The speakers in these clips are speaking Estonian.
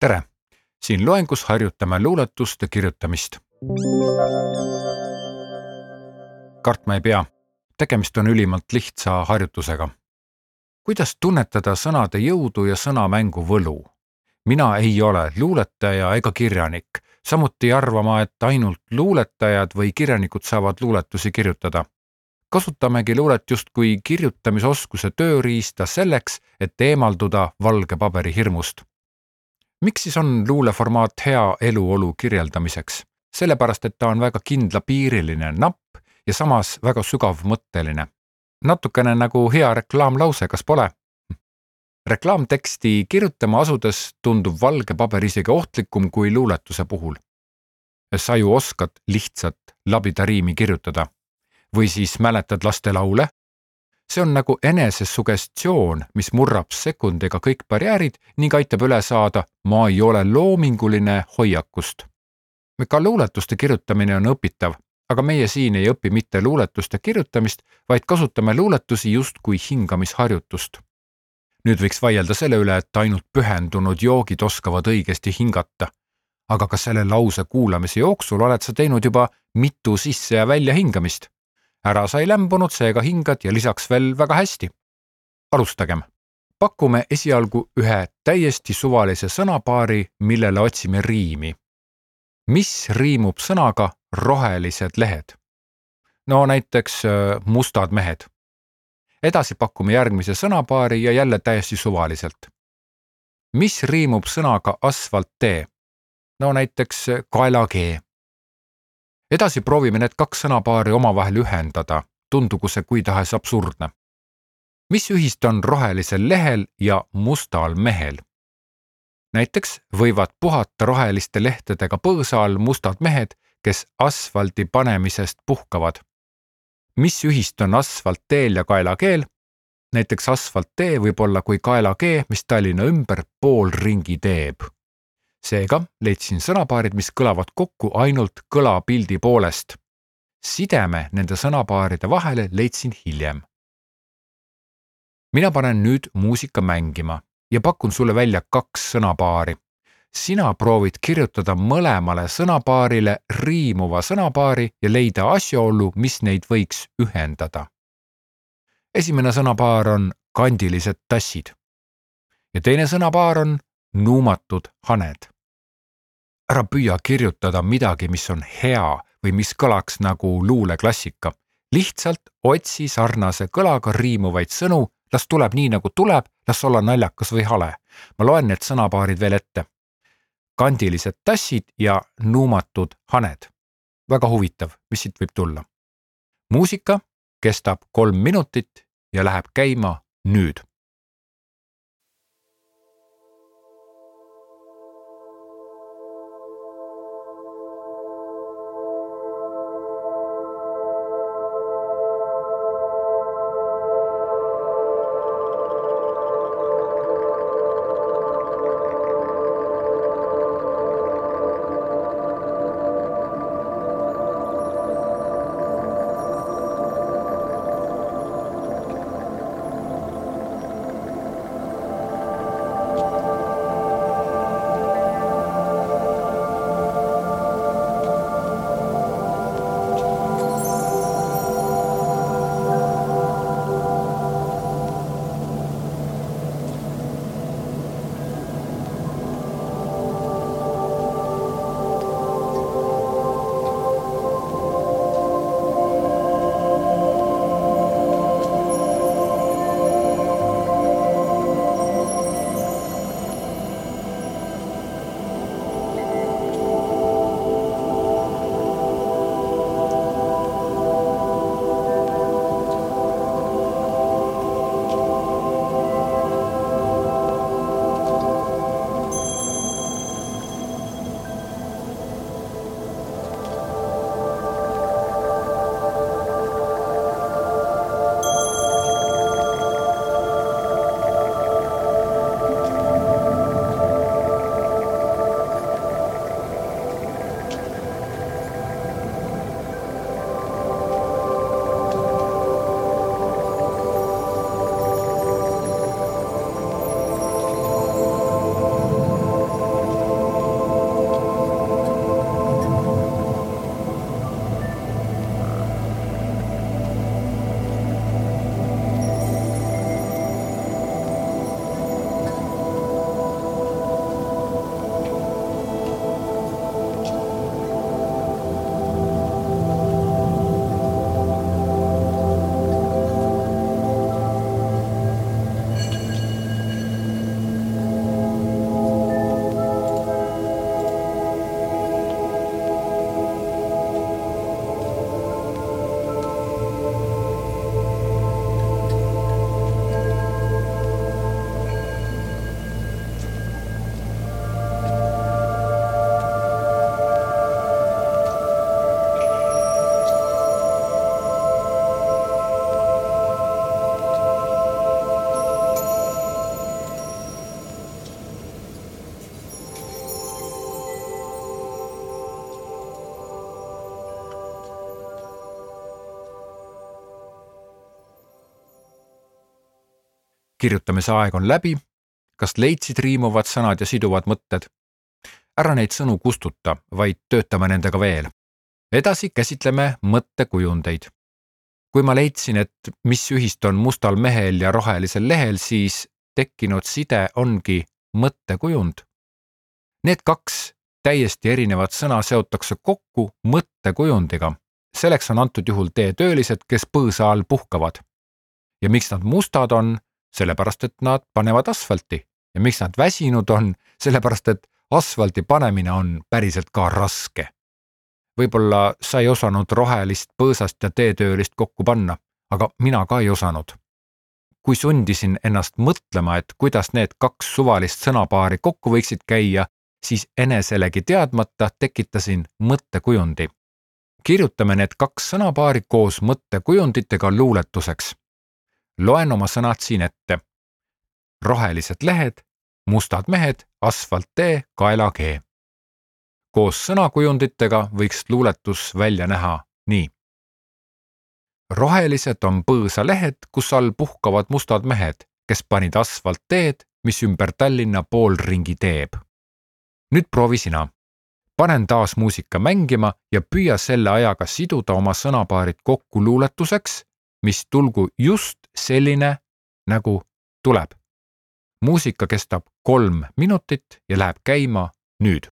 tere, siin loengus harjutame luuletuste kirjutamist. kartma ei pea, tegemist on ülimalt lihtsa harjutusega. kuidas tunnetada sõnade jõudu ja sõnamängu võlu? mina ei ole luuletaja ega kirjanik, samuti ei arva ma, et ainult luuletajad või kirjanikud saavad luuletusi kirjutada kasutamegi luulet justkui kirjutamisoskuse tööriista selleks, et eemalduda valge paberi hirmust miks siis on luuleformaat hea eluolu kirjeldamiseks? sellepärast, et ta on väga kindlapiiriline, napp ja samas väga sügavmõtteline. natukene nagu hea reklaamlause, kas pole? reklaamteksti kirjutama asudes tundub valge paber isegi ohtlikum kui luuletuse puhul. sa ju oskad lihtsalt labida riimi kirjutada või siis mäletad lastelaule see on nagu enesesugestioon, mis murrab sekundiga kõik barjäärid ning aitab üle saada ma ei ole loominguline hoiakust. ka luuletuste kirjutamine on õpitav, aga meie siin ei õpi mitte luuletuste kirjutamist, vaid kasutame luuletusi justkui hingamisharjutust. nüüd võiks vaielda selle üle, et ainult pühendunud joogid oskavad õigesti hingata. aga kas selle lause kuulamise jooksul oled sa teinud juba mitu sisse ja väljahingamist? Ära sa ei lämbunud, seega hingad ja lisaks veel väga hästi. alustagem. pakume esialgu ühe täiesti suvalise sõnapaari, millele otsime riimi. mis riimub sõnaga rohelised lehed? no näiteks äh, mustad mehed. edasi pakume järgmise sõnapaari ja jälle täiesti suvaliselt. mis riimub sõnaga asfalttee? no näiteks äh, kaelakee edasi proovime need kaks sõnapaari omavahel ühendada, tundugu see kui tahes absurdne. mis ühist on rohelisel lehel ja mustal mehel? näiteks võivad puhata roheliste lehtedega põõsa all mustad mehed, kes asfaldi panemisest puhkavad. mis ühist on asfaltteel ja kaelakeel? näiteks asfalttee võib olla kui kaelakee, mis Tallinna ümber poolringi teeb seega leidsin sõnapaarid, mis kõlavad kokku ainult kõlapildi poolest. sideme nende sõnapaaride vahele leidsin hiljem. mina panen nüüd muusika mängima ja pakun sulle välja kaks sõnapaari. sina proovid kirjutada mõlemale sõnapaarile riimuva sõnapaari ja leida asjaolu, mis neid võiks ühendada. esimene sõnapaar on kandilised tassid ja teine sõnapaar on nuumatud haned. ära püüa kirjutada midagi, mis on hea või mis kõlaks nagu luuleklassika. lihtsalt otsi sarnase kõlaga riimuvaid sõnu, las tuleb nii, nagu tuleb, las olla naljakas või hale. ma loen need sõnapaarid veel ette. kandilised tassid ja nuumatud haned. väga huvitav, mis siit võib tulla. muusika kestab kolm minutit ja läheb käima nüüd kirjutamise aeg on läbi. kas leidsid riimuvad sõnad ja siduvad mõtted? ära neid sõnu kustuta, vaid töötame nendega veel. edasi käsitleme mõttekujundeid. kui ma leidsin, et mis ühist on mustal mehel ja rohelisel lehel, siis tekkinud side ongi mõttekujund. Need kaks täiesti erinevat sõna seotakse kokku mõttekujundiga. selleks on antud juhul teetöölised, kes põõsa all puhkavad. ja miks nad mustad on? Sellepärast, et nad panevad asfalti ja miks nad väsinud on? sellepärast, et asfalti panemine on päriselt ka raske. võib-olla sa ei osanud rohelist põõsast ja teetöölist kokku panna, aga mina ka ei osanud kui sundisin ennast mõtlema, et kuidas need kaks suvalist sõnapaari kokku võiksid käia, siis eneselegi teadmata tekitasin mõttekujundi. kirjutame need kaks sõnapaari koos mõttekujunditega luuletuseks. Loen oma sõnad siin ette. rohelised lehed, mustad mehed, asfalttee, kaelakee. koos sõnakujunditega võiks luuletus välja näha nii rohelised on põõsalehed, kus all puhkavad mustad mehed, kes panid asfaltteed, mis ümber Tallinna poolringi teeb. nüüd proovi sina. panen taas muusika mängima ja püüa selle ajaga siduda oma sõnapaarid kokku luuletuseks, mis tulgu just selline, nagu tuleb. muusika kestab kolm minutit ja läheb käima nüüd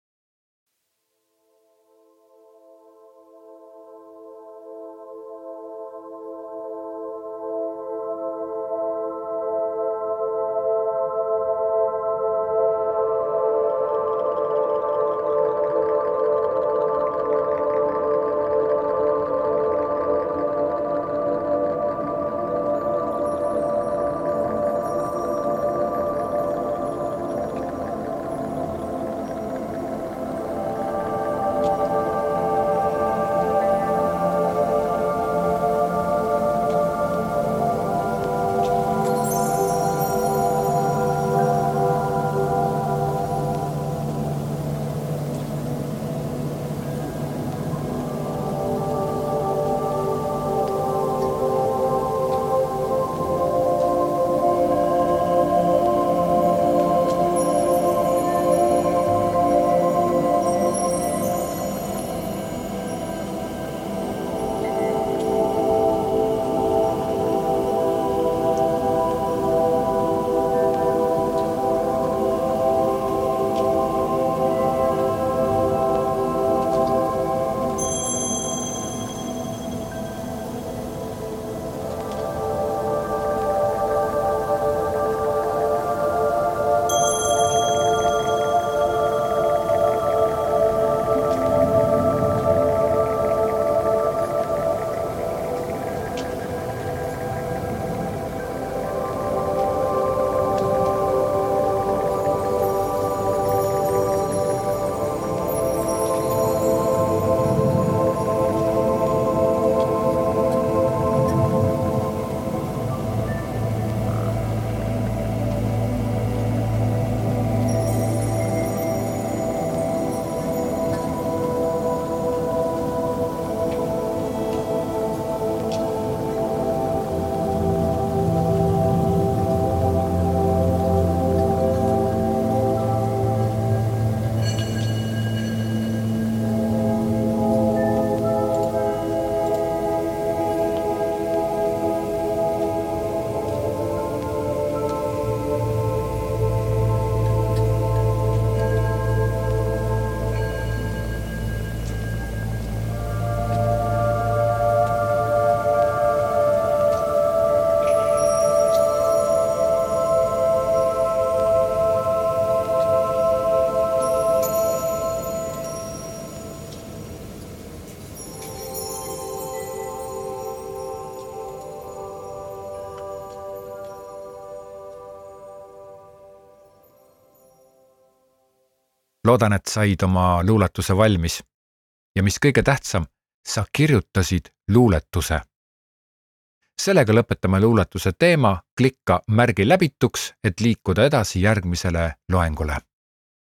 loodan, et said oma luuletuse valmis. ja mis kõige tähtsam, sa kirjutasid luuletuse. sellega lõpetame luuletuse teema, klikka märgi läbituks, et liikuda edasi järgmisele loengule